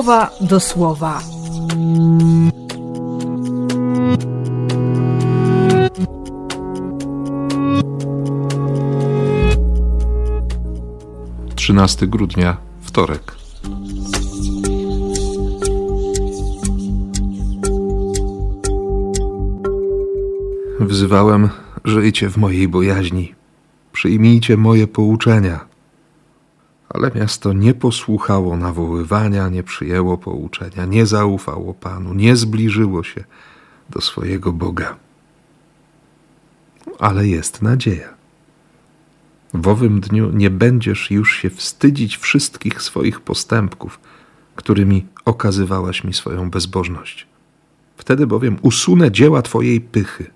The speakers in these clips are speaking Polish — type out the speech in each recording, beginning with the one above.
słowa do słowa. Trzynasty grudnia, wtorek. Wzywałem, żyjcie w mojej bojaźni, przyjmijcie moje pouczenia. Ale miasto nie posłuchało nawoływania, nie przyjęło pouczenia, nie zaufało Panu, nie zbliżyło się do swojego Boga. Ale jest nadzieja. W owym dniu nie będziesz już się wstydzić wszystkich swoich postępków, którymi okazywałaś mi swoją bezbożność. Wtedy bowiem usunę dzieła Twojej pychy,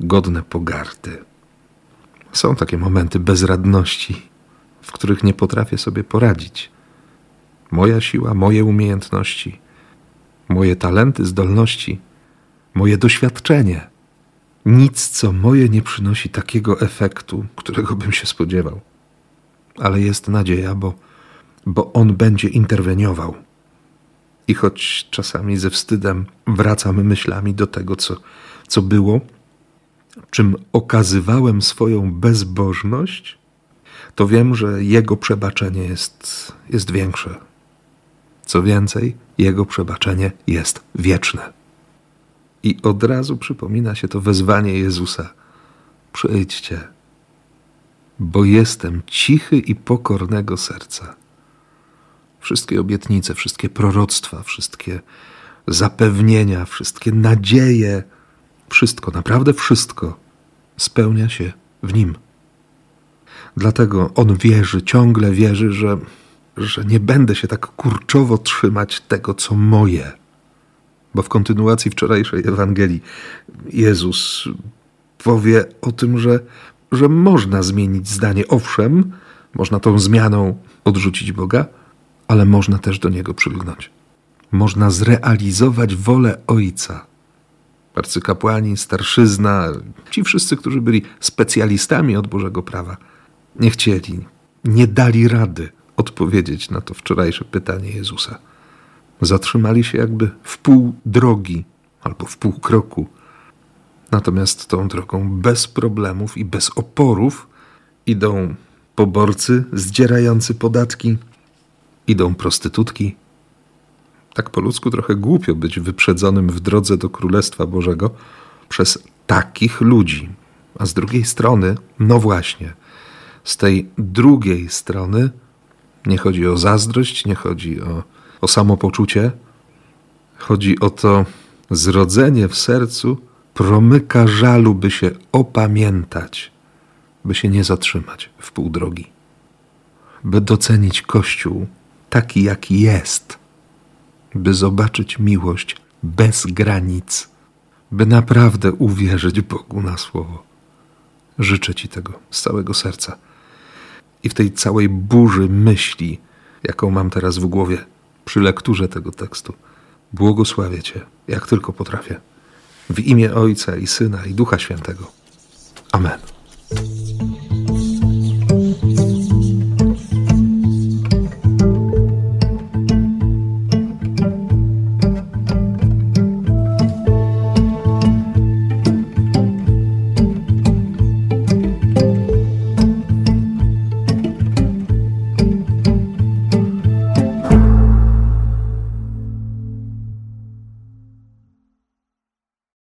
godne pogardy. Są takie momenty bezradności, w których nie potrafię sobie poradzić. Moja siła, moje umiejętności, moje talenty, zdolności, moje doświadczenie. Nic, co moje, nie przynosi takiego efektu, którego bym się spodziewał. Ale jest nadzieja, bo, bo on będzie interweniował. I choć czasami ze wstydem wracam myślami do tego, co, co było, czym okazywałem swoją bezbożność, to wiem, że Jego przebaczenie jest, jest większe. Co więcej, Jego przebaczenie jest wieczne. I od razu przypomina się to wezwanie Jezusa: Przyjdźcie, bo jestem cichy i pokornego serca. Wszystkie obietnice, wszystkie proroctwa, wszystkie zapewnienia, wszystkie nadzieje, wszystko, naprawdę wszystko spełnia się w nim. Dlatego on wierzy, ciągle wierzy, że, że nie będę się tak kurczowo trzymać tego, co moje. Bo w kontynuacji wczorajszej Ewangelii Jezus powie o tym, że, że można zmienić zdanie. Owszem, można tą zmianą odrzucić Boga, ale można też do Niego przylgnąć. Można zrealizować wolę Ojca arcykapłani, starszyzna, ci wszyscy, którzy byli specjalistami od Bożego prawa, nie chcieli, nie dali rady odpowiedzieć na to wczorajsze pytanie Jezusa. Zatrzymali się jakby w pół drogi albo w pół kroku. Natomiast tą drogą bez problemów i bez oporów idą poborcy zdzierający podatki, idą prostytutki, tak po ludzku trochę głupio być wyprzedzonym w drodze do Królestwa Bożego przez takich ludzi. A z drugiej strony, no właśnie, z tej drugiej strony nie chodzi o zazdrość, nie chodzi o, o samopoczucie, chodzi o to zrodzenie w sercu promyka żalu, by się opamiętać, by się nie zatrzymać w pół drogi, by docenić Kościół taki, jaki jest by zobaczyć miłość bez granic, by naprawdę uwierzyć Bogu na słowo. Życzę Ci tego z całego serca. I w tej całej burzy myśli, jaką mam teraz w głowie przy lekturze tego tekstu, błogosławię Cię, jak tylko potrafię. W imię Ojca i Syna i Ducha Świętego. Amen.